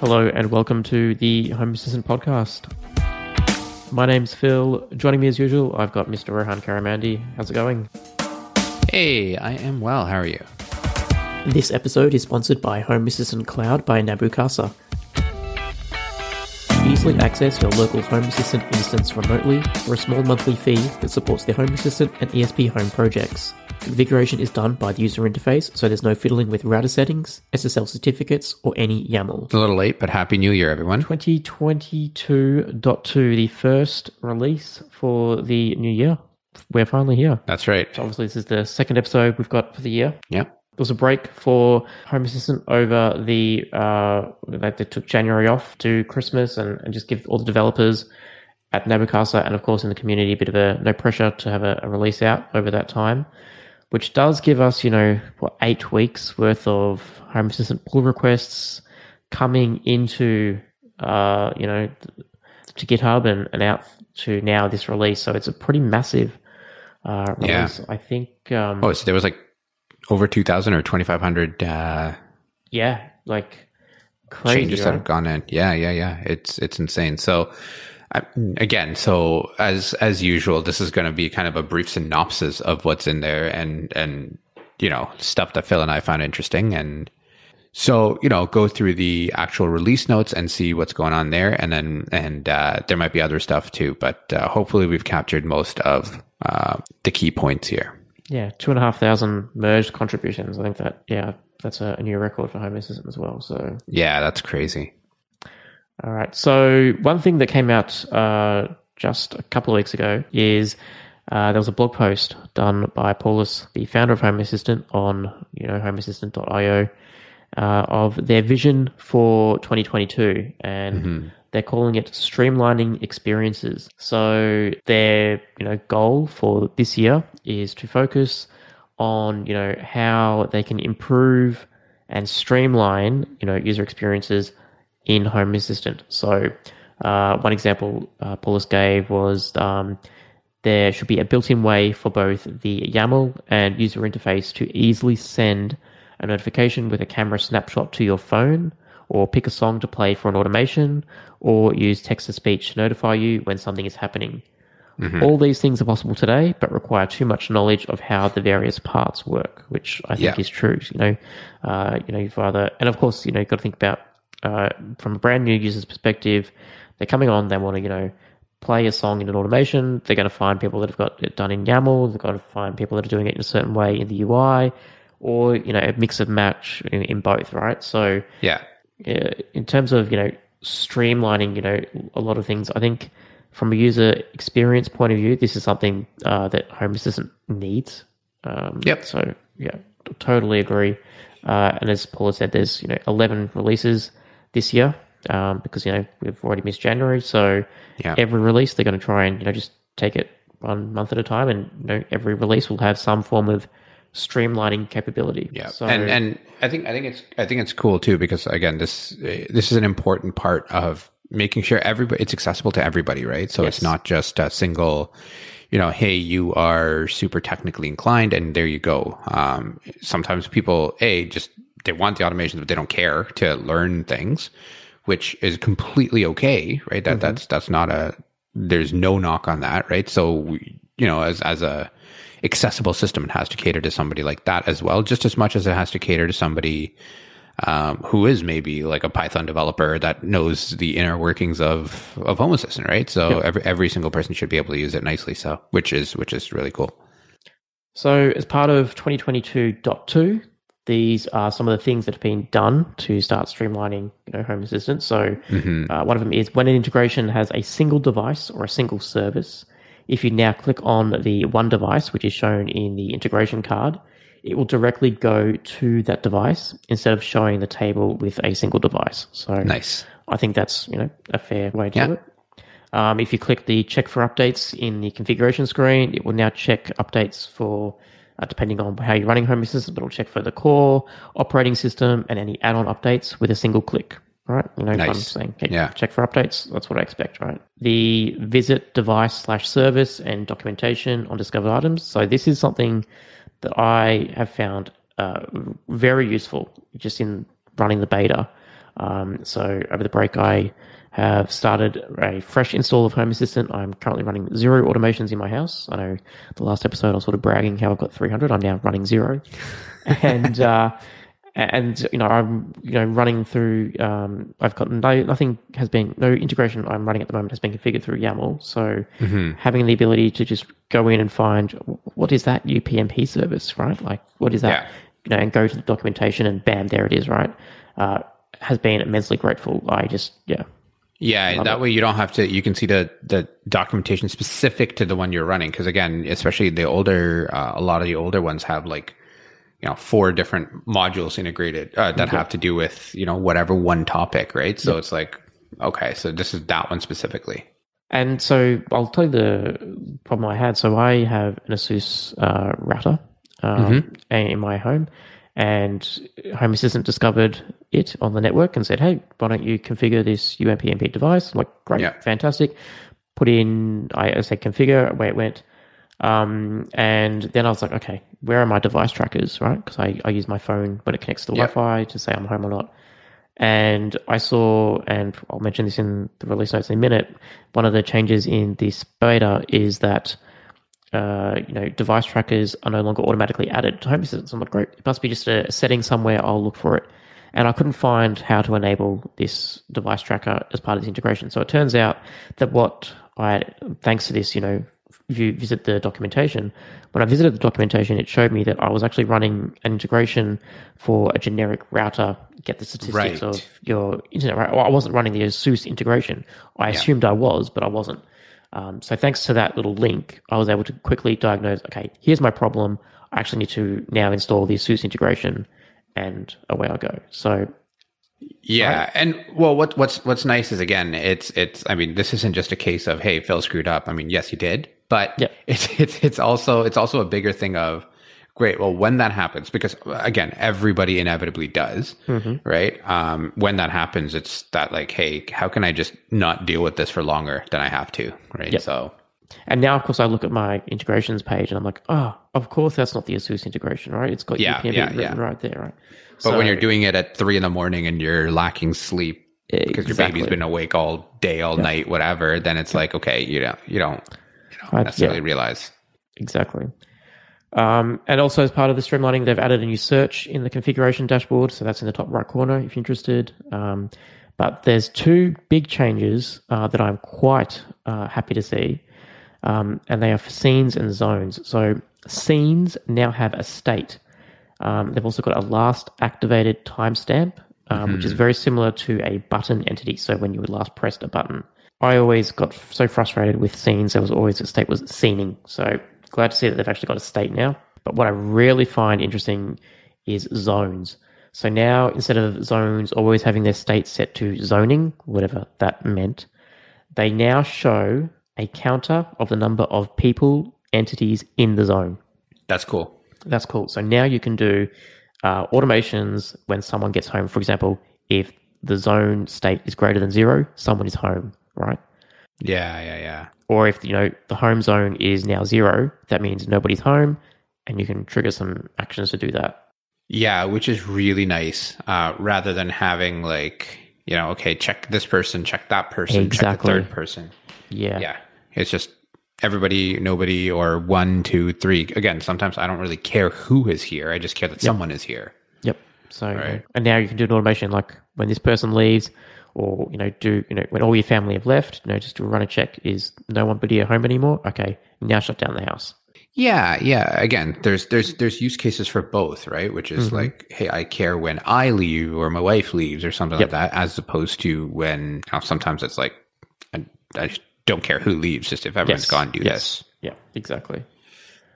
Hello and welcome to the Home Assistant Podcast. My name's Phil. Joining me as usual, I've got Mr. Rohan Karamandi. How's it going? Hey, I am well. How are you? This episode is sponsored by Home Assistant Cloud by Nabu Casa. Easily access your local Home Assistant instance remotely for a small monthly fee that supports the Home Assistant and ESP Home projects. Configuration is done by the user interface, so there's no fiddling with router settings, SSL certificates, or any YAML. It's a little late, but happy new year, everyone. 2022.2, the first release for the new year. We're finally here. That's right. So obviously, this is the second episode we've got for the year. Yeah. There was a break for Home Assistant over the, uh, like they took January off to Christmas and, and just give all the developers at Nabu Casa and of course in the community a bit of a no pressure to have a, a release out over that time which does give us, you know, what, eight weeks worth of Home Assistant pull requests coming into, uh, you know, to GitHub and, and out to now this release. So it's a pretty massive uh, release. Yeah. I think. Um, Oh, so there was like over 2,000 or 2,500 uh, yeah, like crazy. changes that have gone in. Yeah, yeah, yeah. It's it's insane. So I, again, so as as usual, this is going to be kind of a brief synopsis of what's in there and and you know stuff that Phil and I found interesting and. So you know, go through the actual release notes and see what's going on there, and then and uh, there might be other stuff too. But uh, hopefully, we've captured most of uh, the key points here. Yeah, two and a half thousand merged contributions. I think that, yeah, that's a, a new record for Home Assistant as well. So Yeah, that's crazy. All right. So one thing that came out uh, just a couple of weeks ago is uh, there was a blog post done by Paulus, the founder of Home Assistant, on you know homeassistant.io uh, of their vision for 2022, and they're calling it streamlining experiences. So their you know goal for this year is to focus on you know how they can improve and streamline you know user experiences in Home Assistant. So, uh, one example uh, Paulus gave was um, there should be a built-in way for both the YAML and user interface to easily send a notification with a camera snapshot to your phone, or pick a song to play for an automation, or use text-to-speech to notify you when something is happening. All these things are possible today, but require too much knowledge of how the various parts work, which I think Yeah. is true. You know, uh, you know, you've either, and of course, you know, you've got to think about uh, from a brand new user's perspective. They're coming on, they want to, you know, play a song in an automation. They're going to find people that have got it done in YAML. They've got to find people that are doing it in a certain way in the UI, or you know, a mix of match in, in both, right? So, Yeah, in terms of you know streamlining you know a lot of things i think from a user experience point of view this is something uh, that home assistant needs um, Yep. so yeah totally agree uh, and as paul said there's you know 11 releases this year um, because you know we've already missed january so Yeah. every release they're going to try and you know just take it one month at a time and you know every release will have some form of streamlining capability Yeah, so, and and I think I think it's I think it's cool too because again this this is an important part of making sure everybody it's accessible to everybody, right? So Yes. it's not just a single, you know, hey, you are super technically inclined, and there you go. Um, sometimes people a just they want the automations, but they don't care to learn things, which is completely okay, right? That that's that's not a there's no knock on that, right? So we, you know, as as a accessible system, it has to cater to somebody like that as well, just as much as it has to cater to somebody um, who is maybe like a Python developer that knows the inner workings of of Home Assistant, right? So every every single person should be able to use it nicely. So which is which is really cool. So, as part of 2022.2, these are some of the things that have been done to start streamlining, you know, Home Assistant. So, uh, one of them is when an integration has a single device or a single service. If you now click on the one device, which is shown in the integration card, it will directly go to that device instead of showing the table with a single device. So, Nice. I think that's you know a fair way to Yeah. do it. Um, if you click the check for updates in the configuration screen, it will now check updates for uh, depending on how you're running Home Assistant, but it'll check for the core operating system and any add-on updates with a single click. Right? You know, I'm saying okay, Yeah. check for updates, that's what I expect, right? The visit device slash service and documentation on discovered items. So this is something that I have found uh, very useful just in running the beta. Um, so over the break, I have started a fresh install of Home Assistant. I'm currently running zero automations in my house. I know the last episode I was sort of bragging how I've got 300. I'm now running zero, and uh, and you know I'm you know running through. Um, I've got no nothing has been no integration. I'm running at the moment has been configured through YAML. So having the ability to just go in and find what is that UPnP service, right? Like what is that? Yeah. You know, and go to the documentation and bam, there it is, right? Uh, has been immensely grateful. I just yeah. Yeah, that way you don't have to. You can see the the documentation specific to the one you're running. Because again, especially the older, uh, a lot of the older ones have like, you know, four different modules integrated uh, that have to do with you know whatever one topic, right? So it's like, okay, so this is that one specifically. And so I'll tell you the problem I had. So I have an ASUS uh, router um, in my home, and Home Assistant discovered it on the network and said, "Hey, why don't you configure this UPnP device?" I'm like, "Great, Yeah. fantastic." Put in, I I said configure, away it went. Um, and then I was like, okay, where are my device trackers, right? Because I, I use my phone when it connects to the Yep. Wi-Fi to say I'm home or not. And I saw, and I'll mention this in the release notes in a minute. One of the changes in this beta is that uh, you know device trackers are no longer automatically added to Home Assistant. So I'm like, great, it must be just a setting somewhere. I'll look for it, and I couldn't find how to enable this device tracker as part of this integration. So it turns out that what I, thanks to this, you know, if you visit the documentation, when I visited the documentation, it showed me that I was actually running an integration for a generic router, get the statistics Right. of your internet. Right? Well, I wasn't running the ASUS integration. I assumed I was, but I wasn't. Um, so thanks to that little link, I was able to quickly diagnose. Okay, here's my problem. I actually need to now install the ASUS integration, and away I go. So Yeah, and well, what what's what's nice is again, it's it's. I mean, this isn't just a case of hey, Phil screwed up. I mean, yes, he did, but it's it's it's also it's also a bigger thing of great. Well, when that happens, because again, everybody inevitably does, right? Um, when that happens, it's that like, hey, how can I just not deal with this for longer than I have to, right? Yep. So And now, of course, I look at my integrations page and I'm like, oh, of course, that's not the ASUS integration, right? It's got Yeah, UPnP yeah, written yeah. right there, right? But when you're doing it at three in the morning and you're lacking sleep because your baby's been awake all day, all night, whatever, then it's like, okay, you don't, you don't, don't necessarily realize. Exactly. Um, and also, as part of the streamlining, they've added a new search in the configuration dashboard. So that's in the top right corner if you're interested. Um, but there's two big changes uh, that I'm quite uh, happy to see. Um, and they are for scenes and zones. So scenes now have a state. Um, they've also got a last activated timestamp, um, which is very similar to a button entity. So when you would last pressed a button, I always got so frustrated with scenes. There was always a state was scening. So glad to see that they've actually got a state now. But what I really find interesting is zones. So now instead of zones always having their state set to zoning, whatever that meant, they now show a counter of the number of people, entities in the zone. That's cool. That's cool. So now you can do uh, automations when someone gets home. For example, if the zone state is greater than zero, someone is home, right? Yeah, yeah, yeah. Or if you know the home zone is now zero, that means nobody's home, and you can trigger some actions to do that. Yeah, which is really nice. Uh, rather than having like, you know, okay, check this person, check that person, Exactly. check the third person. Yeah, Yeah. It's just everybody, nobody, or one, two, three. Again, sometimes I don't really care who is here. I just care that someone is here. Yep. So Right. and now you can do an automation like when this person leaves, or you know, do you know when all your family have left, you know, just to run a check. Is no one but you at home anymore? Okay, now shut down the house. Yeah, yeah. Again, there's there's there's use cases for both, right? Which is mm-hmm. like, hey, I care when I leave or my wife leaves or something Yep. like that, as opposed to when sometimes it's like, I, I just don't care who leaves, just if everyone's gone, do this. Yeah, exactly.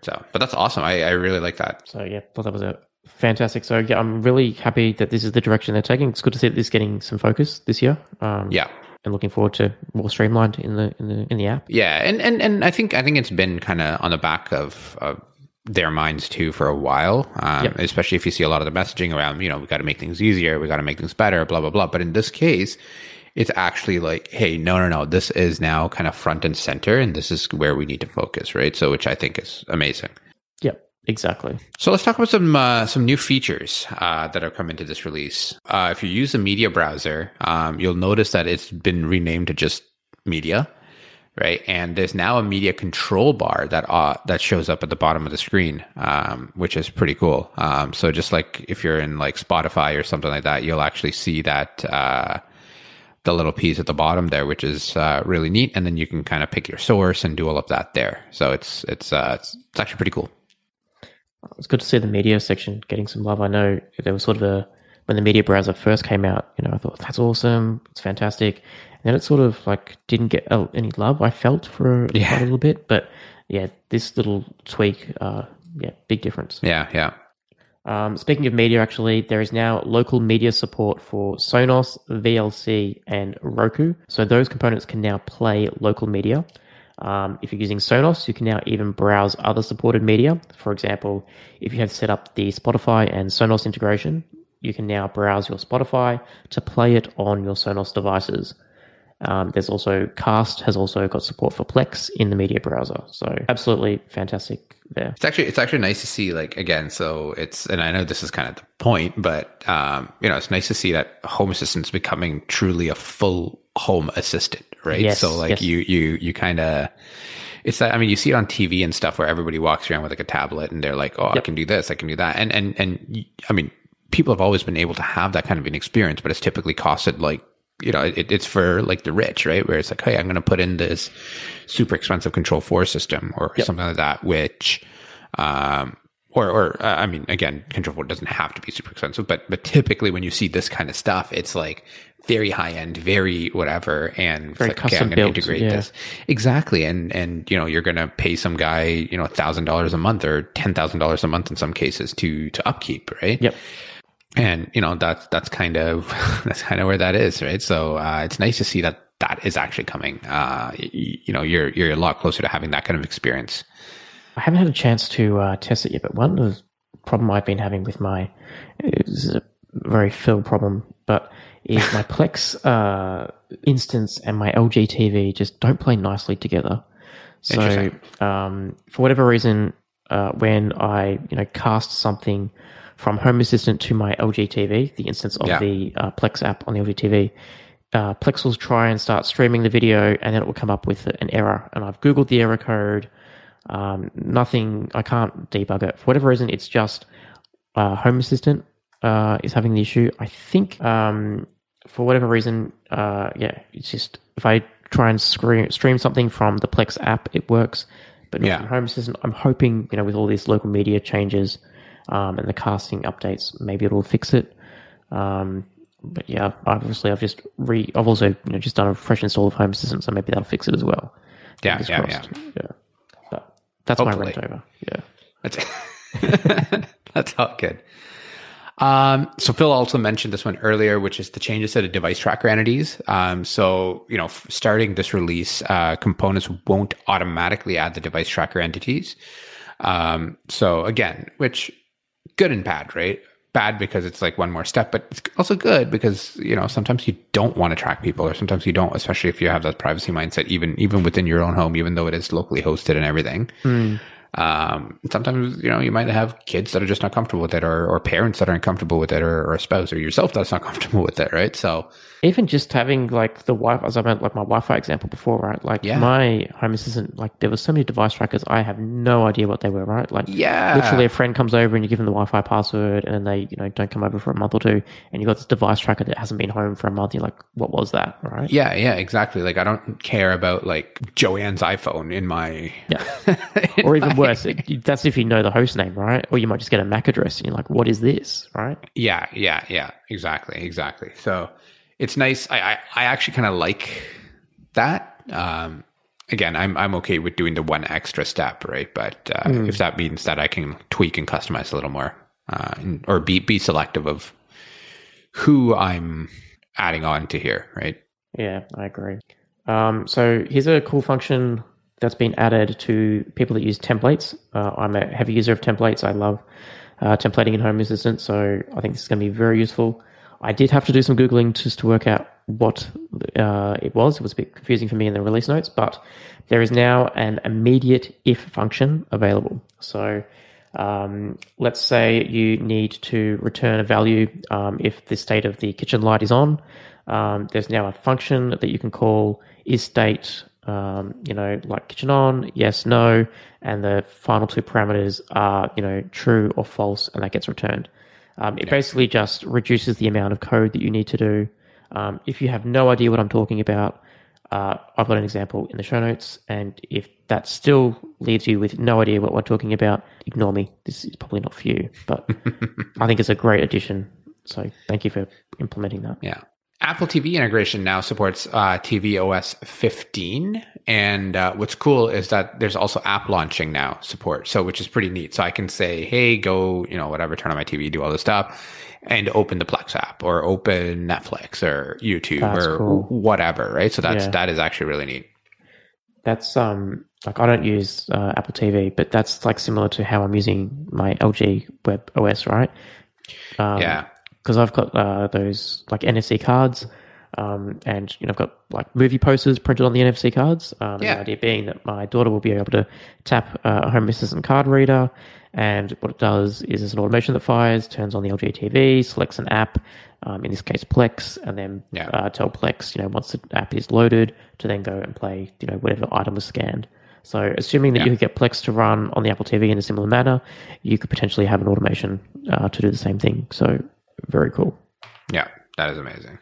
So, but that's awesome. I, I really like that. So yeah, thought that was a fantastic. So yeah, I'm really happy that this is the direction they're taking. It's good to see that this is getting some focus this year. Um, Yeah. and looking forward to more streamlined in the in the in the app. Yeah, and and and I think I think it's been kind of on the back of, of their minds too for a while. Um, Yep. Especially if you see a lot of the messaging around, you know, we got to make things easier, we got to make things better, blah blah blah. But in this case, it's actually like, hey, no, no, no, this is now kind of front and center, and this is where we need to focus, right? So, which I think is amazing. Exactly. So let's talk about some uh, some new features uh, that have come into this release. Uh, if you use the media browser, um, you'll notice that it's been renamed to just media, right? And there's now a media control bar that uh, that shows up at the bottom of the screen, um, which is pretty cool. Um, so just like if you're in like Spotify or something like that, you'll actually see that uh, the little piece at the bottom there, which is uh, really neat. And then you can kind of pick your source and do all of that there. So it's it's uh, it's, it's actually pretty cool. It's good to see the media section getting some love. I know there was sort of a when the media browser first came out. You know, I thought that's awesome, it's fantastic, and then it sort of like didn't get uh, any love. I felt for Yeah. quite a little bit, but yeah, this little tweak, uh, yeah, big difference. Yeah, yeah. Um, speaking of media, actually, there is now local media support for Sonos, VLC, and Roku. So those components can now play local media. Um, if you're using Sonos, you can now even browse other supported media. For example, if you have set up the Spotify and Sonos integration, you can now browse your Spotify to play it on your Sonos devices. Um, there's also Cast has also got support for Plex in the media browser. So absolutely fantastic there. It's actually it's actually nice to see like again. So it's and I know this is kind of the point, but um, you know it's nice to see that Home Assistant's becoming truly a full home assistant, right? Yes, so like yes. you you you kind of. It's that I mean you see it on TV and stuff where everybody walks around with like a tablet and they're like, oh, I can do this, I can do that, and and and I mean people have always been able to have that kind of an experience, but it's typically costed like you know it, it's for like the rich, right? Where it's like, hey, I'm going to put in this super expensive Control Four system or Yep. something like that, which um, or or uh, I mean, again, Control Four doesn't have to be super expensive, but but typically when you see this kind of stuff, it's like very high end, very whatever, and it's Very like, okay, I'm going to integrate yeah. this exactly, and and you know you're going to pay some guy you know a thousand dollars a month or ten thousand dollars a month in some cases to to upkeep, right? Yep. and you know that's that's kind of that's kind of where that is right so uh, it's nice to see that that is actually coming uh you know you're you're a lot closer to having that kind of experience I haven't had a chance to uh, test it yet, but one of the problem I've been having with my is a very Phil problem, but is my Plex uh, instance and my LG TV just don't play nicely together. So um, for whatever reason, uh, when I you know cast something from Home Assistant to my LG TV, the instance of Yeah. the uh, Plex app on the LG TV, uh, Plex will try and start streaming the video, and then it will come up with an error. And I've googled the error code. Um, nothing. I can't debug it for whatever reason. It's just uh, Home Assistant uh, is having the issue. I think um, for whatever reason, uh, yeah, it's just if I try and screen, stream something from the Plex app, it works, but not Yeah. from Home Assistant. I'm hoping you know with all these local media changes um, and the casting updates, maybe it'll fix it. Um, but yeah, obviously I've just re. I've also you know just done a fresh install of Home Assistant, so maybe that'll fix it as well. yeah yeah yeah yeah. That's my Hopefully. rant over. Yeah. that's that's all good um, so Phil also mentioned this one earlier, which is the changes to the device tracker entities. Um, so you know, f- starting this release, uh, components won't automatically add the device tracker entities. Um, so again, which good and bad, right? Bad because it's like one more step, but it's also good because you know sometimes you don't want to track people, or sometimes you don't, especially if you have that privacy mindset, even even within your own home, even though it is locally hosted and everything. Um, sometimes you know you might have kids that are just not comfortable with it, or or parents that aren't comfortable with it, or, or a spouse or yourself that's not comfortable with it, right? So even just having like the Wi-Fi, as I meant, like my Wi-Fi example before, right? Like Yeah. my home assistant, like there was so many device trackers, I have no idea what they were, right? Like yeah, literally a friend comes over and you give them the Wi-Fi password, and then they, you know, don't come over for a month or two, and you've got this device tracker that hasn't been home for a month. You're like, what was that, right? Yeah, yeah, exactly. Like I don't care about like Joanne's iPhone in my Yeah. or even worse, it, that's if you know the host name, right? Or you might just get a MAC address, and you're like, what is this, right? Yeah, yeah, yeah. Exactly, exactly. So it's nice. I I, I actually kind of like that. Um, again, I'm I'm okay with doing the one extra step, right? But uh, if that means that I can tweak and customize a little more, uh, and, or be be selective of who I'm adding on to here, right? Yeah, I agree. Um, so here's a cool function that's been added to people that use templates. Uh, I'm a heavy user of templates. I love uh, templating in Home Assistant, so I think this is going to be very useful. I did have to do some googling just to work out what uh, it was. It was a bit confusing for me in the release notes, but there is now an immediate if function available. So Um, let's say you need to return a value um, if the state of the kitchen light is on. Um, there's now a function that you can call is state, um, you know, like kitchen on, yes, no, and the final two parameters are, you know, true or false, and that gets returned. Um, it basically just reduces the amount of code that you need to do. Um, if you have no idea what I'm talking about, uh, I've got an example in the show notes, and if that still leaves you with no idea what we're talking about, ignore me. This is probably not for you, but I think it's a great addition. So thank you for implementing that. Yeah. Apple TV integration now supports uh, tvOS 15, and uh, what's cool is that there's also app launching now support, so which is pretty neat. So I can say, "Hey, go, you know, whatever, turn on my TV, do all this stuff." and open the Plex app or open Netflix or YouTube That's or cool. whatever, right? So that's Yeah. that is actually really neat. That's um like I don't use uh, Apple TV, but that's like similar to how I'm using my LG webOS, right? Um, yeah. Because I've got uh, those like NFC cards, um, and you know I've got like movie posters printed on the NFC cards. Um, Yeah. The idea being that my daughter will be able to tap uh, a Home Assistant card reader, and what it does is there's an automation that fires, turns on the LG TV, selects an app, um, in this case Plex, and then Yeah. uh, tell Plex, you know, once the app is loaded, to then go and play, you know, whatever item was scanned. So, assuming that Yeah. you could get Plex to run on the Apple TV in a similar manner, you could potentially have an automation uh, to do the same thing. So, very cool. Yeah. That is amazing.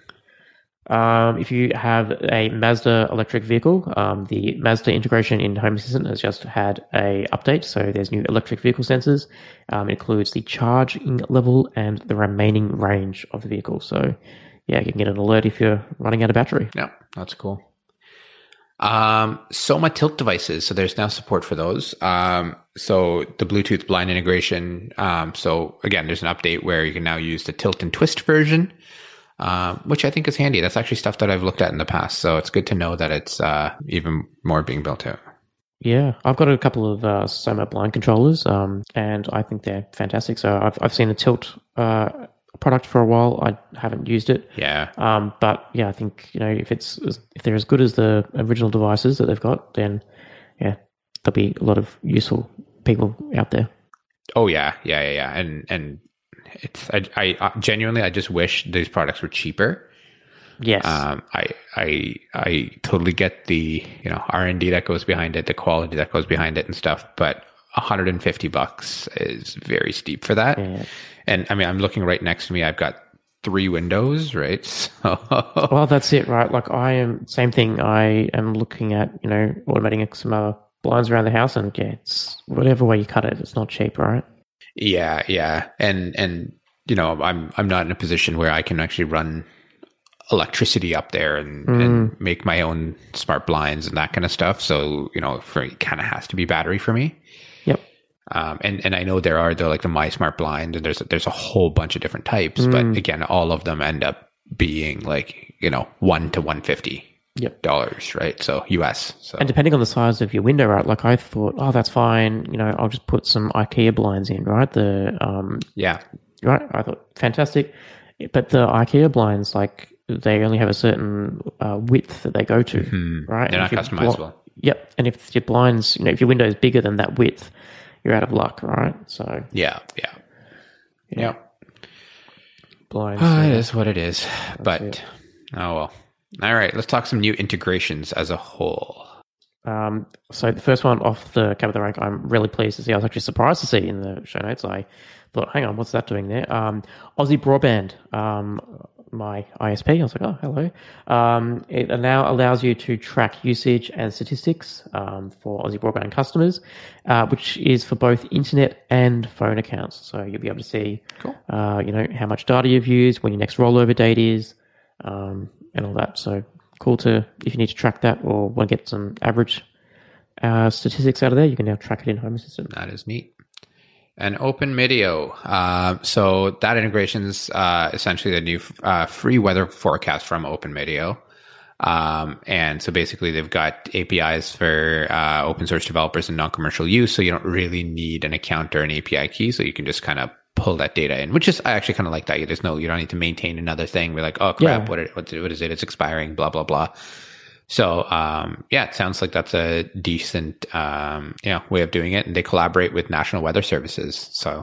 Um, if you have a Mazda electric vehicle, um, the Mazda integration in Home Assistant has just had a update. So there's new electric vehicle sensors. Um, it includes the charging level and the remaining range of the vehicle. So yeah, you can get an alert if you're running out of battery. Yeah, that's cool. Um, Soma tilt devices. So there's now support for those. Um, so the Bluetooth blind integration. Um, so again, there's an update where you can now use the tilt and twist version, um, which I think is handy. That's actually stuff that I've looked at in the past. So it's good to know that it's uh, even more being built out. Yeah, I've got a couple of uh, Soma blind controllers, um, and I think they're fantastic. So I've I've seen the Tilt uh, product for a while. I haven't used it. Yeah. Um, but yeah, I think you know if it's if they're as good as the original devices that they've got, then yeah, there'll be a lot of useful people out there. Oh yeah, yeah, yeah, yeah. And and it's I, I uh, genuinely I just wish these products were cheaper. Yes. Um, I I I totally get the you know R and D that goes behind it, the quality that goes behind it, and stuff. But 150 bucks is very steep for that. yeah. And I mean, I'm looking right next to me. I've got three windows, right? So Well, that's it, right? Like I am same thing. I am looking at you know automating some other blinds around the house, and yeah, it's whatever way you cut it, it's not cheap, right? yeah, yeah, and and you know, I'm I'm not in a position where I can actually run electricity up there and, and mm. make my own smart blinds and that kind of stuff. So you know, for it kind of has to be battery for me. Um, and and I know there are the like the My Smart Blind, and there's there's a whole bunch of different types, but again, all of them end up being like you know one to one fifty Yep. dollars, right? So US. So And depending on the size of your window, right? Like I thought, oh, that's fine. You know, I'll just put some IKEA blinds in, right? The um, yeah, right? I thought fantastic, but the IKEA blinds, like they only have a certain uh, width that they go to, right? Hmm. they're And not customizable. Yep, and if your blinds, you know, if your window is bigger than that width, you're out of luck, right? So Yeah, yeah, yeah. blinds. Ah, yeah. it is what it is. but it. oh well. All right, let's talk some new integrations as a whole. Um, so the first one off the cap of the rank, I'm really pleased to see. I was actually surprised to see in the show notes. I thought, hang on, what's that doing there? Um, Aussie Broadband, um, my ISP. I was like, oh, hello. Um, it now allows you to track usage and statistics um, for Aussie Broadband customers, uh, which is for both internet and phone accounts. So you'll be able to see, Cool. uh, you know, how much data you've used, when your next rollover date is, um, and all that. So cool to if you need to track that or want to get some average uh, statistics out of there, you can now track it in Home Assistant. That is neat. And Open Meteo. Uh, so that integration is uh, essentially the new uh, free weather forecast from Open Meteo. Um, and so basically, they've got APIs for uh, open source developers and non commercial use. So you don't really need an account or an API key. So you can just kind of pull that data in, which is I actually kind of like that. There's no, you don't need to maintain another thing. We're like, oh crap, Yeah. what, it, what, what is it? It's expiring, blah blah blah. So um, yeah, it sounds like that's a decent um, you know, way of doing it, and they collaborate with National Weather Services. So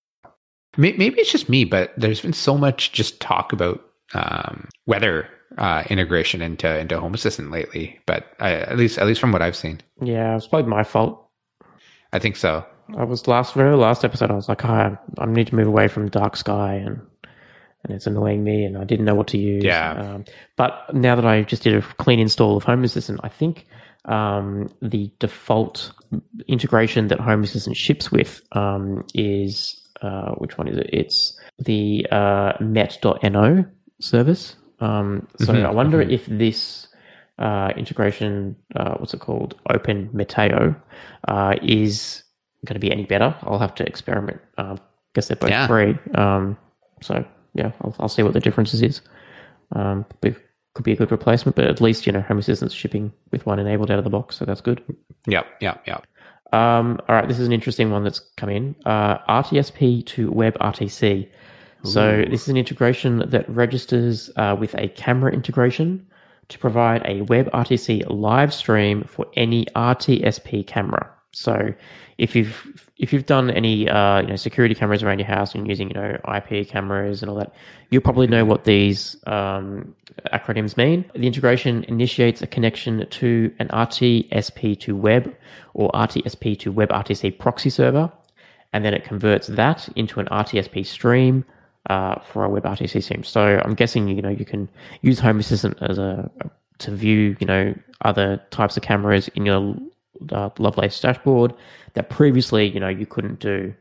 May- Maybe it's just me, but there's been so much just talk about um, weather uh, integration into into Home Assistant lately. But I, at least at least from what I've seen, Yeah, it's probably my fault. I think so. I was last very last episode. I was like, oh, I, I need to move away from dark sky, and and it's annoying me, and I didn't know what to use. Yeah. Um, but now that I just did a clean install of Home Assistant, I think um, the default integration that Home Assistant ships with um, is uh, which one is it? It's the uh, Met.no service. Um, so Mhm, I wonder mhm. if this uh, integration, uh, what's it called, Open Meteo, uh, is going to be any better. I'll have to experiment. Um, guess they're both Yeah. free. Um, so yeah, I'll, I'll see what the differences is. Um, could be a good replacement, but at least you know Home Assistant's shipping with one enabled out of the box, so that's good. Yep, yep, yep. Um, all right, this is an interesting one that's come in. Uh, RTSP to WebRTC. So this is an integration that registers uh, with a camera integration to provide a WebRTC live stream for any RTSP camera. So if you've if you've done any uh, you know security cameras around your house and using you know IP cameras and all that, you'll probably know what these um, acronyms mean. The integration initiates a connection to an RTSP to web or RTSP to WebRTC proxy server, and then it converts that into an RTSP stream uh, for a WebRTC stream. So I'm guessing you know you can use Home Assistant as a to view you know other types of cameras in your uh, Lovelace dashboard that previously you know you couldn't do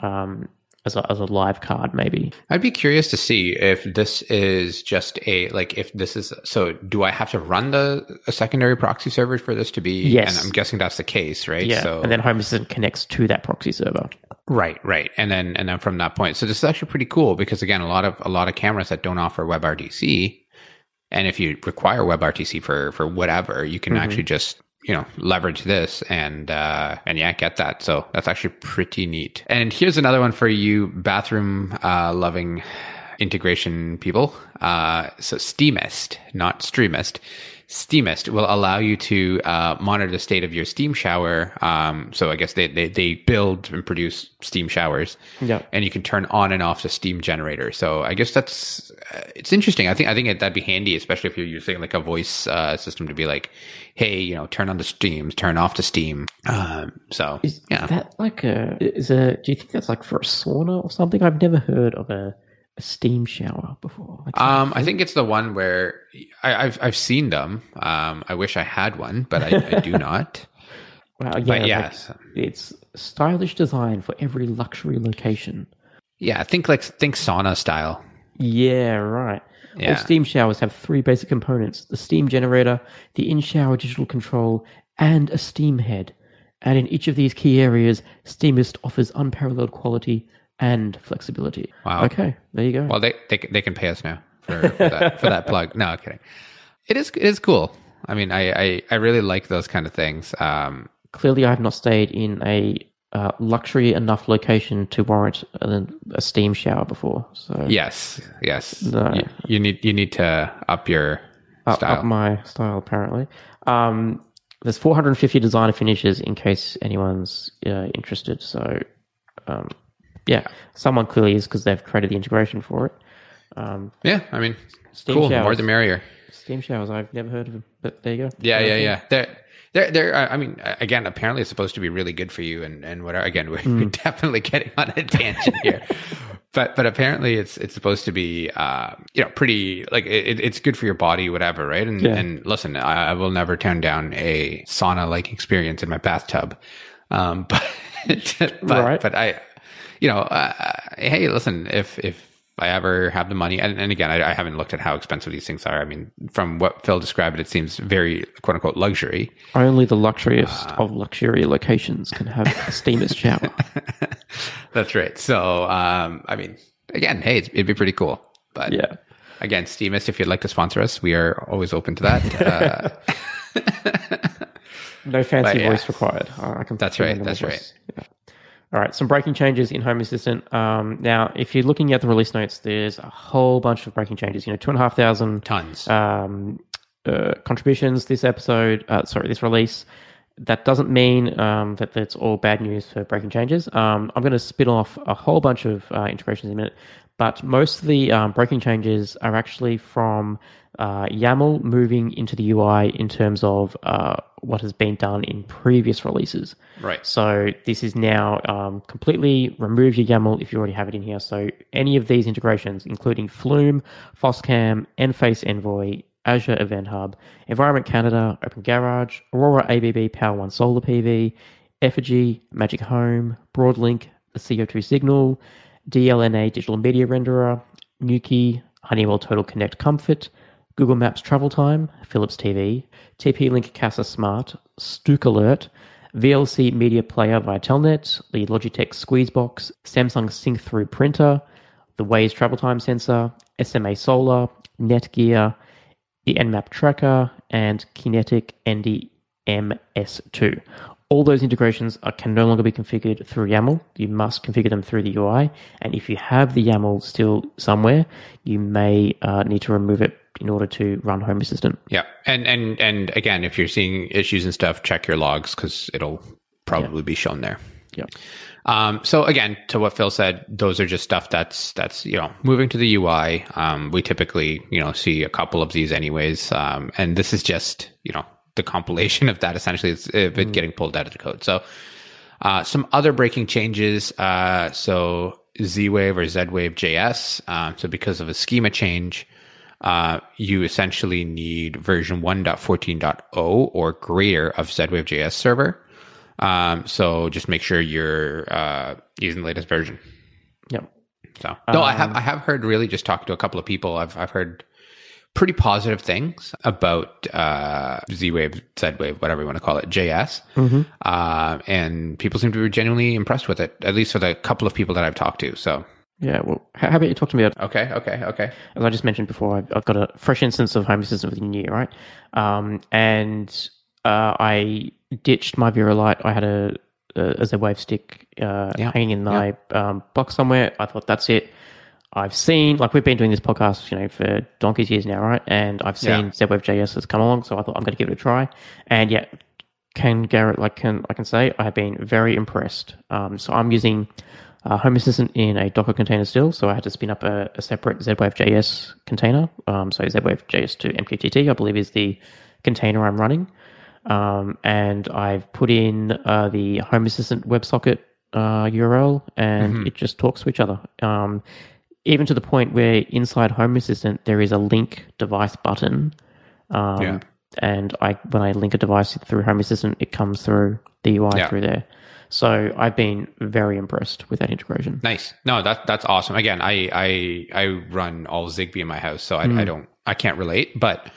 um, as a as a live card maybe. I'd be curious to see if this is just a like if this is so. Do I have to run the a secondary proxy server for this to be? Yes. and I'm guessing that's the case, right? Yeah, So and then Home Assistant connects to that proxy server. Right, right, and then and then from that point, so this is actually pretty cool because again, a lot of a lot of cameras that don't offer WebRTC, and if you require WebRTC for for whatever, you can actually just you know leverage this and uh, and yeah, get that. So that's actually pretty neat. And here's another one for you bathroom uh, loving integration people. Uh, so Steamist, not Streamist. Steamist will allow you to uh, monitor the state of your steam shower. Um, so I guess they, they, they build and produce steam showers. Yeah. And you can turn on and off the steam generator. So I guess that's uh, it's interesting. I think I think that'd be handy, especially if you're using like a voice uh, system to be like, hey, you know, turn on the steam, turn off the steam. Um, so Is yeah, that like a is a? Do you think that's like for a sauna or something? I've never heard of a, a steam shower before. Like, Um, I think it's the one where I, I've I've seen them. Um, I wish I had one, but I, I do not. wow, yeah, But like, yes, it's stylish design for every luxury location. yeah. Think like think sauna style. Yeah, right. Yeah. All steam showers have three basic components: the steam generator, the in-shower digital control, and a steam head. And in each of these key areas, Steamist offers unparalleled quality and flexibility. Wow. Okay, there you go. Well, they they they can pay us now for, for that for that plug. No, I'm kidding. It is it is cool. I mean, I I, I really like those kind of things. Um, Clearly, I have not stayed in a uh, luxury enough location to warrant a, a steam shower before. So yes, yes. No. You, you need you need to up your up, style. up my style apparently. Um, there's 450 designer finishes in case anyone's uh, interested. So, um, yeah, someone clearly is because they've created the integration for it. Um, yeah, I mean, Steam cool. More showers. the merrier. steam showers, I've never heard of them, but there you go. Yeah, yeah, yeah. They're they're they're. I mean, again, apparently it's supposed to be really good for you, and and whatever. Again, we're, Hmm. we're definitely getting on a tangent here, but but apparently it's it's supposed to be uh you know pretty like it, it's good for your body, whatever, right? And Yeah. and listen, I, I will never turn down a sauna like experience in my bathtub, um, but but Right. but I, you know, uh, hey, listen, if if I ever have the money, and, and again, I, I, haven't looked at how expensive these things are. I mean, from what Phil described, it seems very quote unquote luxury. Only the luxurious uh, of luxury locations can have a steamer's shower. That's right. So, um, I mean, again, hey, it'd be pretty cool. But yeah, again, Steamist, if you'd like to sponsor us, we are always open to that. Uh, no fancy yeah. voice required. I can that's right. That's voice. right. Yeah. All right, some breaking changes in Home Assistant. Um, now, if you're looking at the release notes, there's a whole bunch of breaking changes. You know, two and a half thousand tons um, uh, contributions this episode. Uh, sorry, this release. That doesn't mean um, that that's all bad news for breaking changes. Um, I'm going to spin off a whole bunch of uh, integrations in a minute, but most of the um, breaking changes are actually from uh, YAML moving into the UI in terms of uh, what has been done in previous releases. Right. So this is now um, completely remove your YAML if you already have it in here. So any of these integrations, including Flume, Foscam, Enphase Envoy, Azure Event Hub, Environment Canada, Open Garage, Aurora ABB Power One Solar PV, Efergy, Magic Home, Broadlink, the CO2 Signal, DLNA Digital Media Renderer, Nuki, Honeywell Total Connect Comfort, Google Maps Travel Time, Philips TV, TP-Link Kasa Smart, Stookalert, VLC Media Player via Telnet, the Logitech Squeezebox, Samsung SyncThru Printer, the Waze Travel Time Sensor, SMA Solar, Netgear, the Nmap Tracker, and Kinetic ND MS2. All those integrations are, can no longer be configured through YAML. You must configure them through the UI. And if you have the YAML still somewhere, you may uh, need to remove it in order to run Home Assistant. Yeah, and and and again, if you're seeing issues and stuff, check your logs because it'll probably yeah. be shown there. Yeah. Um, so again, to what Phil said, those are just stuff that's that's you know moving to the UI. Um, we typically you know see a couple of these anyways, um, and this is just you know the compilation of that. Essentially, it's it mm. getting pulled out of the code. So uh, some other breaking changes. Uh, so Z Wave or Z Wave JS. Uh, so because of a schema change, uh, you essentially need version 1.14.0 or greater of ZWave.js server. Um, so just make sure you're uh, using the latest version. Yep. So, no, um, I have I have heard really just talked to a couple of people. I've I've heard pretty positive things about uh, Z-Wave, Z-Wave, whatever you want to call it, JS. Mm-hmm. Uh, and people seem to be genuinely impressed with it, at least for the couple of people that I've talked to. So yeah, well, how about you talk to me about? Okay, okay, okay. As I just mentioned before, I've, I've got a fresh instance of Home Assistant for the new year, right? Um, and uh, I ditched my Light. I had a, a, a Z-Wave stick uh, yeah. hanging in my yeah. um, box somewhere. I thought that's it. I've seen, like, we've been doing this podcast, you know, for donkey's years now, right? And I've seen yeah. Z-Wave JS has come along, so I thought I'm going to give it a try. And yeah, can Garrett, like, can I can say I have been very impressed. Um, so I'm using uh, Home Assistant in a Docker container still, so I had to spin up a, a separate Z-Wave JS container. Um, so Z-Wave JS to MQTT, I believe, is the container I'm running. Um, and I've put in uh, the Home Assistant WebSocket uh, URL, and mm-hmm. it just talks to each other. Um, even to the point where inside Home Assistant there is a link device button. Um, yeah. And I, when I link a device through Home Assistant, it comes through the UI yeah. through there. So I've been very impressed with that integration. Nice. No, that that's awesome. Again, I I I run all Zigbee in my house, so I, mm. I don't I can't relate, but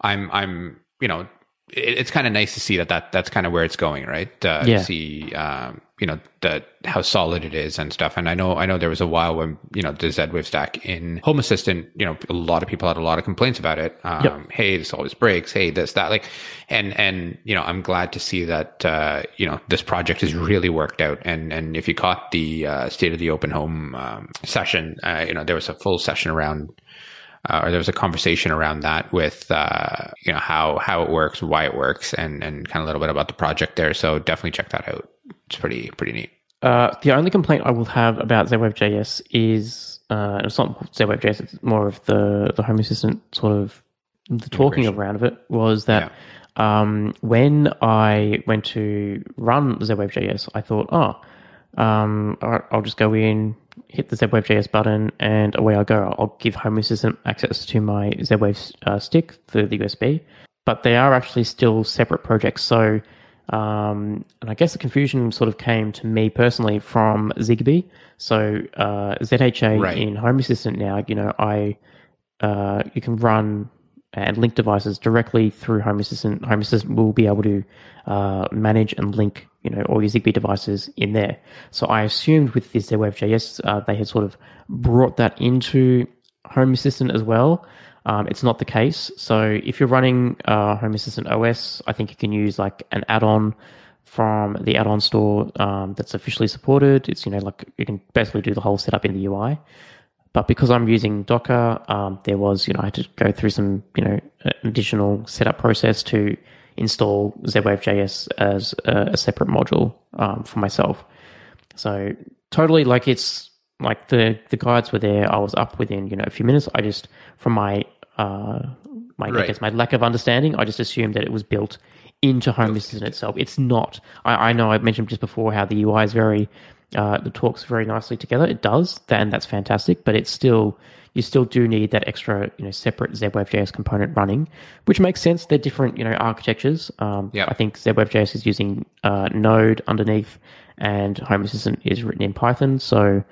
I'm I'm you know it, it's kind of nice to see that, that that's kind of where it's going, right? Uh, yeah. See, um, you know, the how solid it is and stuff. And I know, I know there was a while when you know the Z-Wave stack in Home Assistant, you know, a lot of people had a lot of complaints about it. Um, yep. Hey, this always breaks. Hey, this that like, and and you know, I'm glad to see that uh, you know this project has really worked out. And and if you caught the uh, State of the Open Home um, session, uh, you know, there was a full session around uh, or there was a conversation around that with uh, you know how how it works, why it works, and and kind of a little bit about the project there. So definitely check that out. It's pretty pretty neat. Uh, the only complaint I will have about JS is uh, it's not JS; it's more of the the Home Assistant sort of the talking around of it was that. Yeah. Um, when I went to run JS, I thought, oh, um, I'll just go in, hit the ZWave.js button, and away I go. I'll give Home Assistant access to my ZWave uh, stick through the USB. But they are actually still separate projects. So Um, and I guess the confusion sort of came to me personally from Zigbee. So uh, ZHA Right. in Home Assistant now, you know, I uh, you can run and link devices directly through Home Assistant. Home Assistant will be able to uh, manage and link, you know, all your Zigbee devices in there. So I assumed with this ZWave.js, uh, they had sort of brought that into Home Assistant as well. Um, it's not the case. So if you're running uh, Home Assistant OS, I think you can use like an add-on from the add-on store um, that's officially supported. It's you know like you can basically do the whole setup in the UI. But because I'm using Docker, um, there was, you know, I had to go through some, you know, additional setup process to install ZWave.js as a, a separate module um, for myself. So totally, like it's like the the guides were there. I was up within, you know, a few minutes. I just from my uh, my I guess my lack of understanding, I just assumed that it was built into Home Assistant itself. It's not. I, I know I mentioned just before how the UI is very uh, the talks very nicely together. It does, and that's fantastic. But it's still you still do need that extra you know separate ZWave.js component running, which makes sense. They're different you know architectures. Um, Yep. I think ZWave.js is using uh, Node underneath, and Home Assistant is written in Python. So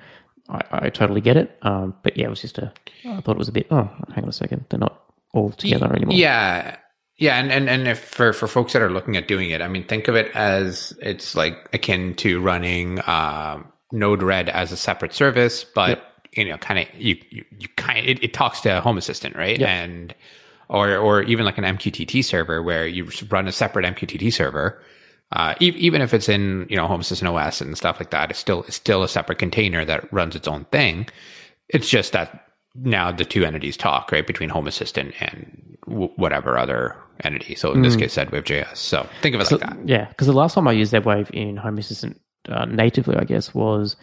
I, I totally get it. Um, but yeah, it was just a. I thought it was a bit. Oh, hang on a second. They're not all together anymore. Yeah. Yeah, and, and, and if for, for folks that are looking at doing it, I mean, think of it as it's like akin to running um, Node-RED as a separate service, but you know, kind of you you, you kind it, it talks to Home Assistant, right? Yep. And or or even like an MQTT server where you run a separate MQTT server. Uh, e- even if it's in you know Home Assistant OS and stuff like that, it's still it's still a separate container that runs its own thing. It's just that now the two entities talk right between Home Assistant and w- whatever other entity. So in this case, ZWave.js. So think of it like that. Yeah, because the last time I used ZWave in Home Assistant uh, natively, I guess, was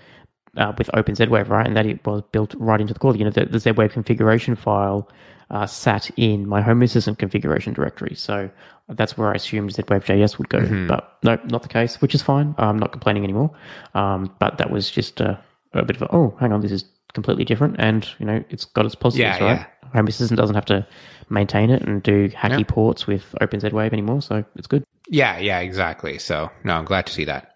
uh, with OpenZWave, right? And that it was built right into the core. You know, the, the ZWave configuration file uh, sat in my Home Assistant configuration directory. So that's where I assumed ZWave.js would go. But no, not the case, which is fine. I'm not complaining anymore. Um, but that was just a, a bit of a, oh, hang on, this is completely different. And, you know, it's got its positives, Yeah, right? yeah. Home Assistant doesn't have to maintain it and do hacky Yeah. ports with OpenZWave anymore. So it's good. Yeah, yeah, exactly. So no, I'm glad to see that.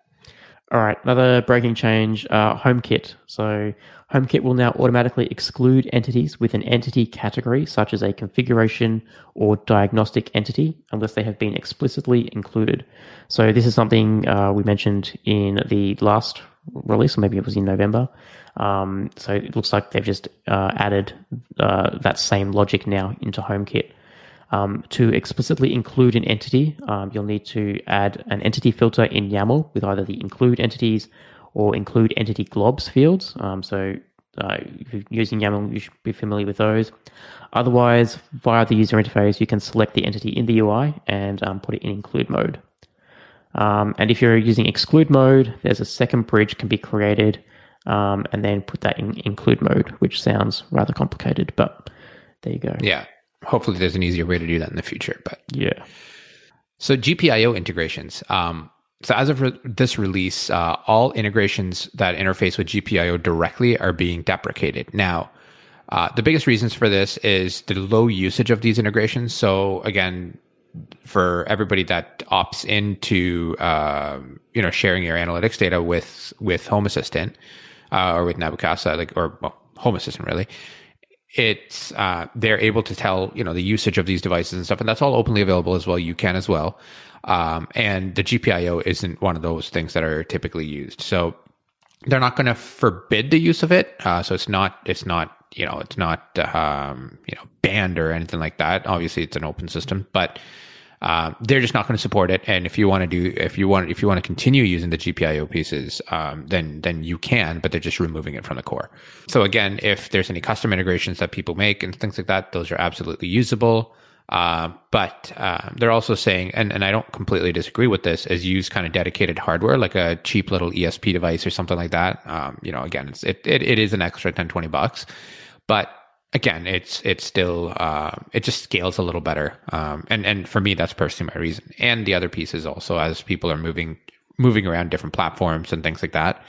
All right, another breaking change uh, HomeKit. So, HomeKit will now automatically exclude entities with an entity category, such as a configuration or diagnostic entity, unless they have been explicitly included. So, this is something uh, we mentioned in the last release, or maybe it was in November. Um, so, it looks like they've just uh, added uh, that same logic now into HomeKit. Um, to explicitly include an entity, um, you'll need to add an entity filter in YAML with either the include entities or include entity globs fields. Um, so uh, if you're using YAML, you should be familiar with those. Otherwise, via the user interface, you can select the entity in the UI and um, put it in include mode. Um, and if you're using exclude mode, there's a second bridge can be created um, and then put that in include mode, which sounds rather complicated, but there you go. Yeah. Hopefully, there's an easier way to do that in the future. But yeah. So GPIO integrations. Um, so as of re- this release, uh, all integrations that interface with GPIO directly are being deprecated. Now, uh, the biggest reasons for this is the low usage of these integrations. So again, for everybody that opts into um, you know sharing your analytics data with with Home Assistant uh, or with Nabu Casa, like or well, Home Assistant really, it's uh, they're able to tell you know the usage of these devices and stuff, and that's all openly available as well. You can as well, um, and the GPIO isn't one of those things that are typically used. So they're not going to forbid the use of it. Uh, so it's not it's not you know it's not um, you know banned or anything like that. Obviously, it's an open system, but um, they're just not going to support it. And if you want to do, if you want, if you want to continue using the GPIO pieces, um, then then you can, but they're just removing it from the core. So again, if there's any custom integrations that people make and things like that, those are absolutely usable. Uh, but uh, they're also saying, and, and I don't completely disagree with this, is use kind of dedicated hardware, like a cheap little ESP device or something like that. Um, you know, again, it, it, it is an extra 10, 20 bucks, but again, it's it's still uh, it just scales a little better. Um, and and for me, that's personally my reason. And the other piece is also as people are moving moving around different platforms and things like that,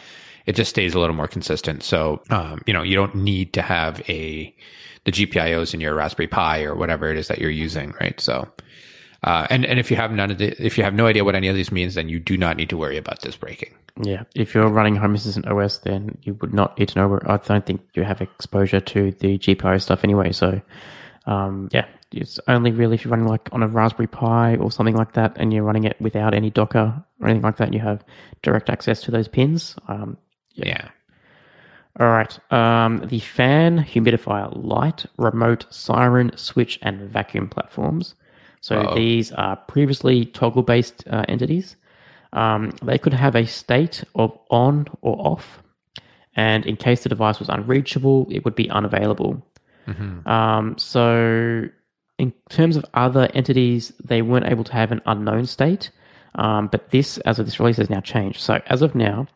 it just stays a little more consistent. So um, you know, you don't need to have a the GPIOs in your Raspberry Pi or whatever it is that you're using, right? So. Uh, and and if you have none of the, if you have no idea what any of these means, then you do not need to worry about this breaking. Yeah, if you're running Home Assistant OS, then you would not need to know. Where, I don't think you have exposure to the GPIO stuff anyway. So, um, yeah, it's only really if you're running like on a Raspberry Pi or something like that, and you're running it without any Docker or anything like that, you have direct access to those pins. Um, Yeah. yeah. All right. Um, the fan, humidifier, light, remote, siren, switch, and vacuum platforms. So Uh-oh. these are previously toggle based uh, entities. Um, they could have a state of on or off, and in case the device was unreachable, it would be unavailable. Um, so, in terms of other entities, they weren't able to have an unknown state. Um, but this, as of this release, has now changed. So, as of now,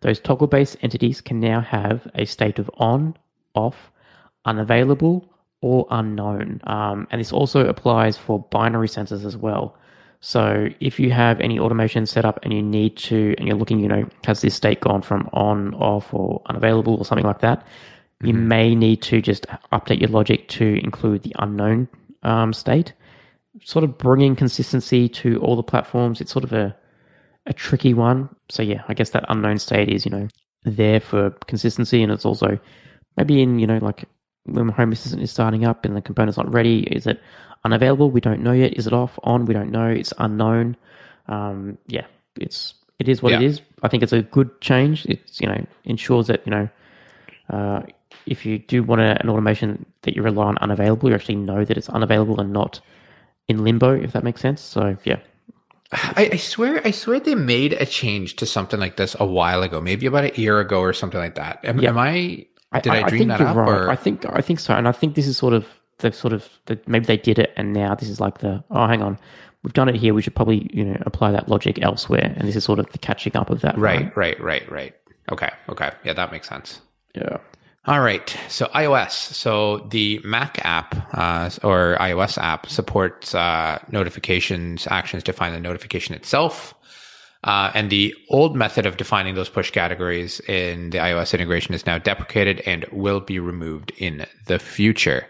those toggle based entities can now have a state of on, off, unavailable, or unknown. Um, and this also applies for binary sensors as well. So, if you have any automation set up and you need to, and you're looking, you know, has this state gone from on, off, or unavailable, or something like that, you may need to just update your logic to include the unknown um, state. Sort of bringing consistency to all the platforms. It's sort of a a tricky one. So yeah, I guess that unknown state is you know there for consistency, and it's also maybe in you know like when my Home Assistant is starting up and the component's not ready, is it unavailable? We don't know yet. Is it off? On? We don't know. It's unknown. Um, yeah, it's it is what it Yeah. is. I think it's a good change. It's you know ensures that you know uh, if you do want a, an automation that you rely on unavailable, you actually know that it's unavailable and not in limbo. If that makes sense. So yeah, I, I swear, I swear they made a change to something like this a while ago, maybe about a year ago or something like that. Am, Yeah. am I? Did I, dream think that you're up? right. Or I think I think so, and I think this is sort of they've sort of that maybe they did it, and now this is like the oh, hang on, we've done it here. We should probably you know apply that logic elsewhere, and this is sort of the catching up of that. right, right, right, right. Okay, okay, yeah, that makes sense. Yeah. All right. So iOS. So the Mac app uh, or iOS app supports uh, notifications, actions define the notification itself. Uh, and the old method of defining those push categories in the iOS integration is now deprecated and will be removed in the future.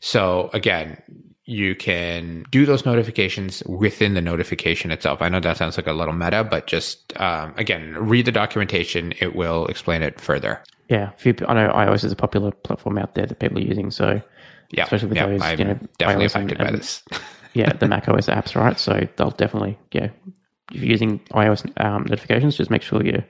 So again, you can do those notifications within the notification itself. I know that sounds like a little meta, but just um, again, read the documentation. It will explain it further. Yeah, few, I know iOS is a popular platform out there that people are using. So Yeah, especially with yeah, those, I'm you know, definitely iOS and- affected by and- this. yeah, the Mac OS apps, right? So they'll definitely yeah. If you're using iOS um, notifications, just make sure your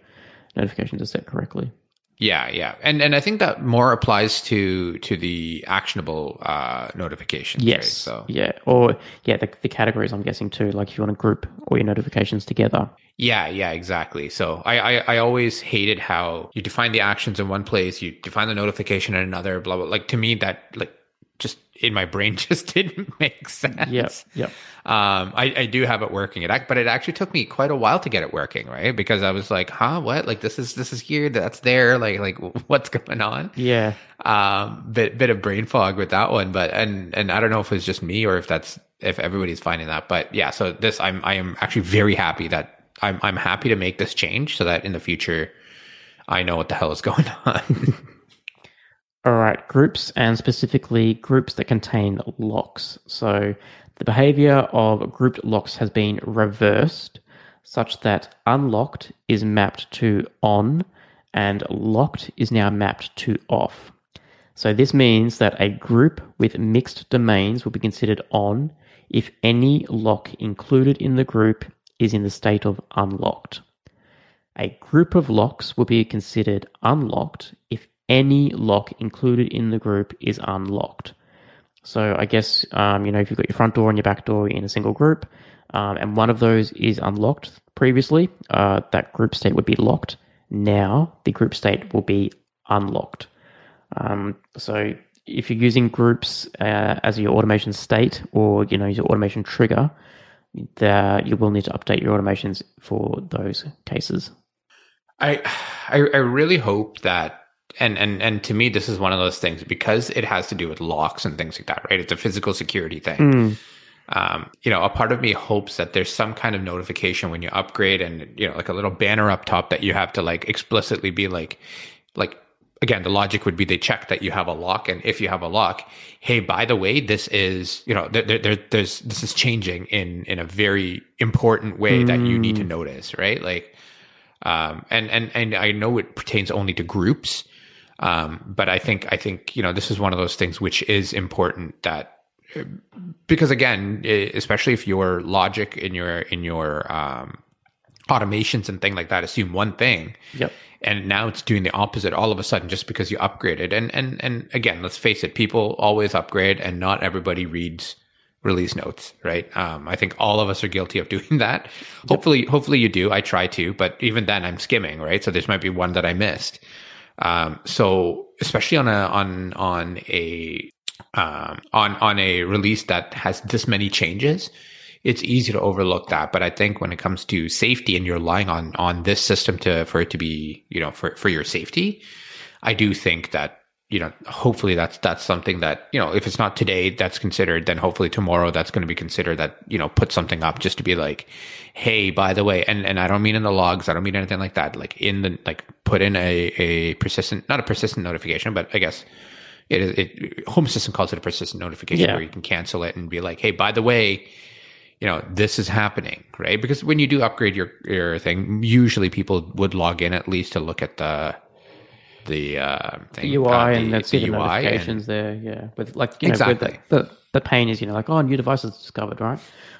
notifications are set correctly. Yeah, yeah, and and I think that more applies to to the actionable uh, notifications. Yes. right? So Yeah. Or yeah, the, the categories I'm guessing too. Like if you want to group all your notifications together. yeah, yeah, exactly. So I, I I always hated how you define the actions in one place, you define the notification in another. Blah blah. Like to me, that like just in my brain just didn't make sense. Yep. Yep. Um, I, I do have it working. It, but it actually took me quite a while to get it working, right? Because I was like, huh, what? Like this is this is here, that's there. Like like what's going on? Yeah. um bit bit of brain fog with that one but and and i don't know if it's just me or if that's if everybody's finding that but yeah so this i'm i am actually very happy that i'm i'm happy to make this change so that in the future i know what the hell is going on All right. Groups and specifically groups that contain locks. So the behavior of grouped locks has been reversed such that unlocked is mapped to on and locked is now mapped to off. So this means that a group with mixed domains will be considered on if any lock included in the group is in the state of unlocked. A group of locks will be considered unlocked if any lock included in the group is unlocked. So I guess um, you know if you've got your front door and your back door in a single group, um, and one of those is unlocked previously, uh, that group state would be locked. Now the group state will be unlocked. Um, so if you're using groups uh, as your automation state or you know your automation trigger, that you will need to update your automations for those cases. I, I i really hope that and and and to me this is one of those things because it has to do with locks and things like that right it's a physical security thing Mm, um, you know, a part of me hopes that there's some kind of notification when you upgrade and, you know, like a little banner up top that you have to like explicitly be like, like again, the logic would be they check that you have a lock, and if you have a lock, hey, by the way, this is you know there, there, there's this is changing in in a very important way mm. that you need to notice, right? Like, um, and and and I know it pertains only to groups, um, but I think I think you know this is one of those things which is important that because again, especially if your logic in your in your um, automations and thing like that assume one thing. Yep. And now it's doing the opposite all of a sudden just because you upgraded. And and and again, let's face it, people always upgrade and not everybody reads release notes, right? Um, I think all of us are guilty of doing that. Yep. Hopefully, hopefully you do. I try to, but even then I'm skimming, right? So this might be one that I missed. Um, so especially on a, on, on a, um, on, on a release that has this many changes, it's easy to overlook that. But I think when it comes to safety and you're relying on on this system to for it to be, you know, for for your safety, I do think that you know hopefully that's that's something that you know if it's not today that's considered then hopefully tomorrow that's going to be considered that you know put something up just to be like hey by the way and and i don't mean in the logs i don't mean anything like that like in the like put in a a persistent not a persistent notification but i guess it is it home assistant calls it a persistent notification yeah. where you can cancel it and be like hey by the way you know this is happening right because when you do upgrade your your thing usually people would log in at least to look at the the uh thing, the UI uh, and the, the, the notifications and, there yeah with like you know exactly. the, the, the pain is you know like oh new device is discovered right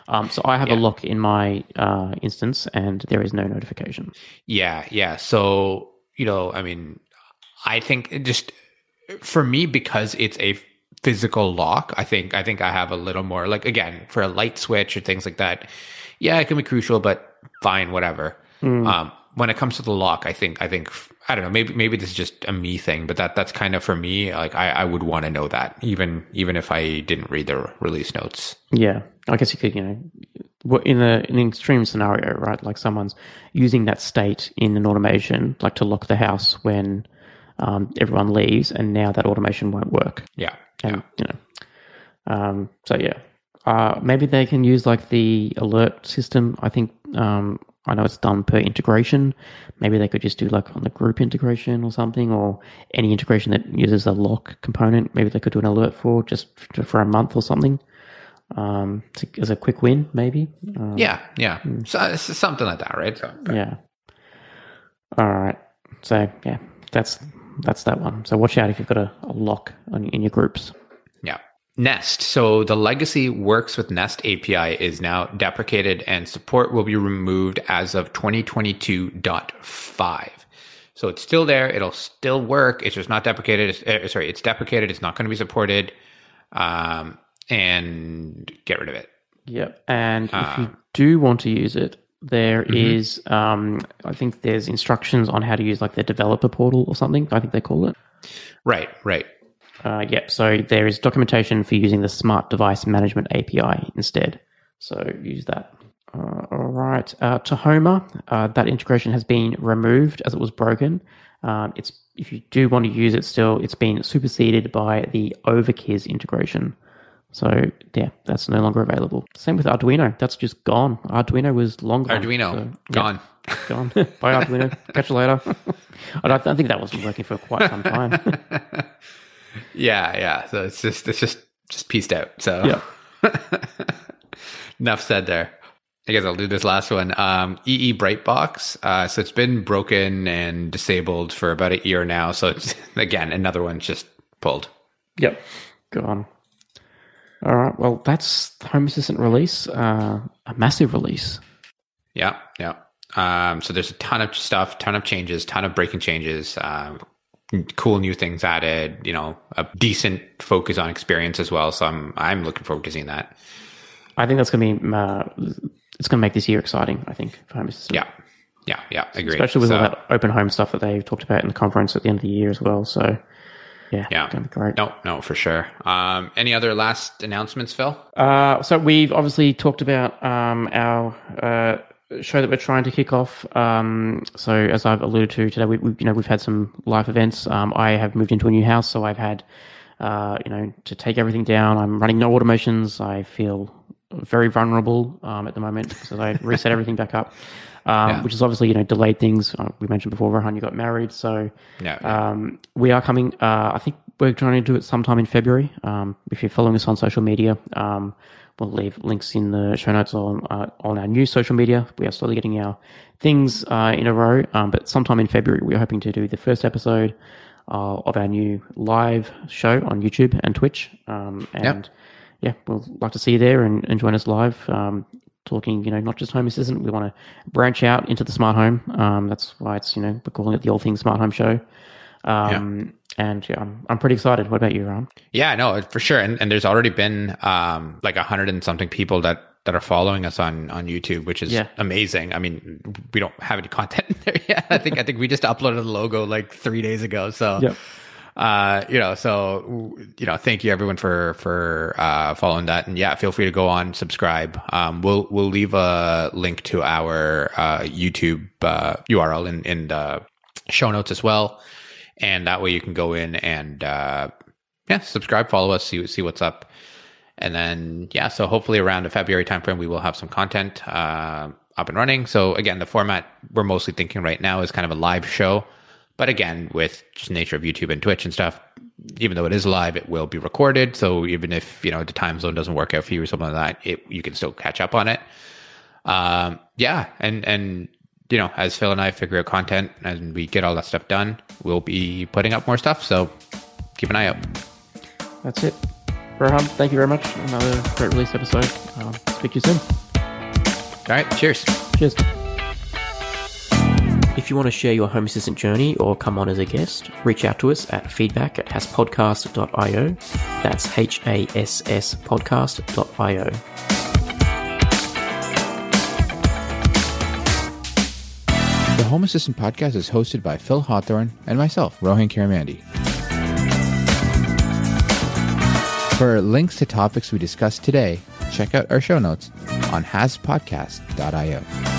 um so I have yeah. a lock in my uh instance and there is no notification yeah yeah so you know I mean I think just for me because it's a physical lock, I think I think I have a little more like again for a light switch or things like that. Yeah, it can be crucial, but fine, whatever. Mm. Um, when it comes to the lock, I think I think I don't know. Maybe maybe this is just a me thing, but that that's kind of for me. Like I, I would want to know that even even if I didn't read the release notes. Yeah, I guess you could you know in a in an extreme scenario, right? Like someone's using that state in an automation, like to lock the house when um, everyone leaves, and now that automation won't work. Yeah, and you know, um, so yeah, uh, maybe they can use like the alert system. I think um, I know it's done per integration. Maybe they could just do like on the group integration or something, or any integration that uses a lock component. Maybe they could do an alert for just for a month or something um, to, as a quick win, maybe. Um, yeah, yeah, hmm. so, something like that, right? So, yeah. All right. So yeah, that's that's that one. So watch out if you've got a, a lock on, in your groups. Yeah. Nest. So the legacy works with Nest API is now deprecated and support will be removed as of 2022.5. So it's still there. It'll still work. It's just not deprecated. It's, uh, sorry, it's deprecated. It's not going to be supported. Um, and get rid of it. Yep. And if you um, do want to use it, there mm-hmm. is, um, I think there's instructions on how to use like the developer portal or something. I think they call it. Right, right. Uh, yep. So there is documentation for using the Smart Device Management API instead. So use that. Uh, all right. Uh, Tahoma, uh, that integration has been removed as it was broken. Um, it's if you do want to use it still, it's been superseded by the Overkiz integration. So yeah, that's no longer available. Same with Arduino. That's just gone. Arduino was long gone. Arduino so, gone. Yeah, gone. Bye Arduino. Catch you later. I don't I think that wasn't working for quite some time. yeah, yeah. So it's just it's just just pieced out. So yeah. enough said there. I guess I'll do this last one. Um, EE Brightbox. Uh, so it's been broken and disabled for about a year now. So it's again another one just pulled. Yep, gone. All right. Well, that's Home Assistant release, uh, a massive release. Yeah, yeah. Um, so there's a ton of stuff, ton of changes, ton of breaking changes, uh, cool new things added. You know, a decent focus on experience as well. So I'm I'm looking forward to seeing that. I think that's going to be uh, it's going to make this year exciting. I think for Home Assistant. Yeah, yeah, yeah. Agree. Especially with so, all that open home stuff that they talked about in the conference at the end of the year as well. So yeah, yeah, gonna be great. No, no, for sure. Um, any other last announcements, Phil? Uh, so we've obviously talked about um, our uh, show that we're trying to kick off. Um, so as I've alluded to today, we, we you know we've had some live events. Um, I have moved into a new house, so I've had uh, you know to take everything down. I'm running no automations. I feel very vulnerable um, at the moment because I reset everything back up, um, Yeah. which is obviously you know delayed things. Uh, we mentioned before, Rohan, you got married, so Yeah, yeah. um, we are coming. Uh, I think we're trying to do it sometime in February. Um, if you're following us on social media, um, we'll leave links in the show notes on uh, on our new social media. We are slowly getting our things uh, in a row, um, but sometime in February, we're hoping to do the first episode uh, of our new live show on YouTube and Twitch. Um, and yeah, we'll like to see you there and, and join us live. Um, talking, you know, not just home assistant. We want to branch out into the smart home. Um, that's why it's, you know, we're calling it the All Things Smart Home Show. Um, And yeah, I'm, I'm pretty excited. What about you, Ron? Yeah, no, for sure. And, and there's already been um, like a hundred and something people that that are following us on on YouTube, which is Yeah. amazing. I mean, we don't have any content there yet. I think I think we just uploaded the logo like three days ago. So Yep. uh, you know, so you know, thank you everyone for for uh, following that, and yeah, feel free to go on subscribe. Um, we'll we'll leave a link to our uh, YouTube uh, URL in in the show notes as well, and that way you can go in and uh, yeah, subscribe, follow us, see see what's up, and then yeah, so hopefully around the February timeframe we will have some content uh, up and running. So again, the format we're mostly thinking right now is kind of a live show. But again, with just nature of YouTube and Twitch and stuff, even though it is live, it will be recorded. So even if you know the time zone doesn't work out for you or something like that, it, you can still catch up on it. Um, yeah, and and you know, as Phil and I figure out content and we get all that stuff done, we'll be putting up more stuff. So keep an eye out. That's it. Rohan, thank you very much. Another great release episode. Um, speak to you soon. All right, cheers. Cheers. If you want to share your Home Assistant journey or come on as a guest, reach out to us at feedback at hasspodcast.io. That's H A S S podcast.io. Home Assistant podcast is hosted by Phil Hawthorne and myself, Rohan Karamandi. For links to topics we discussed today, check out our show notes on hasspodcast.io.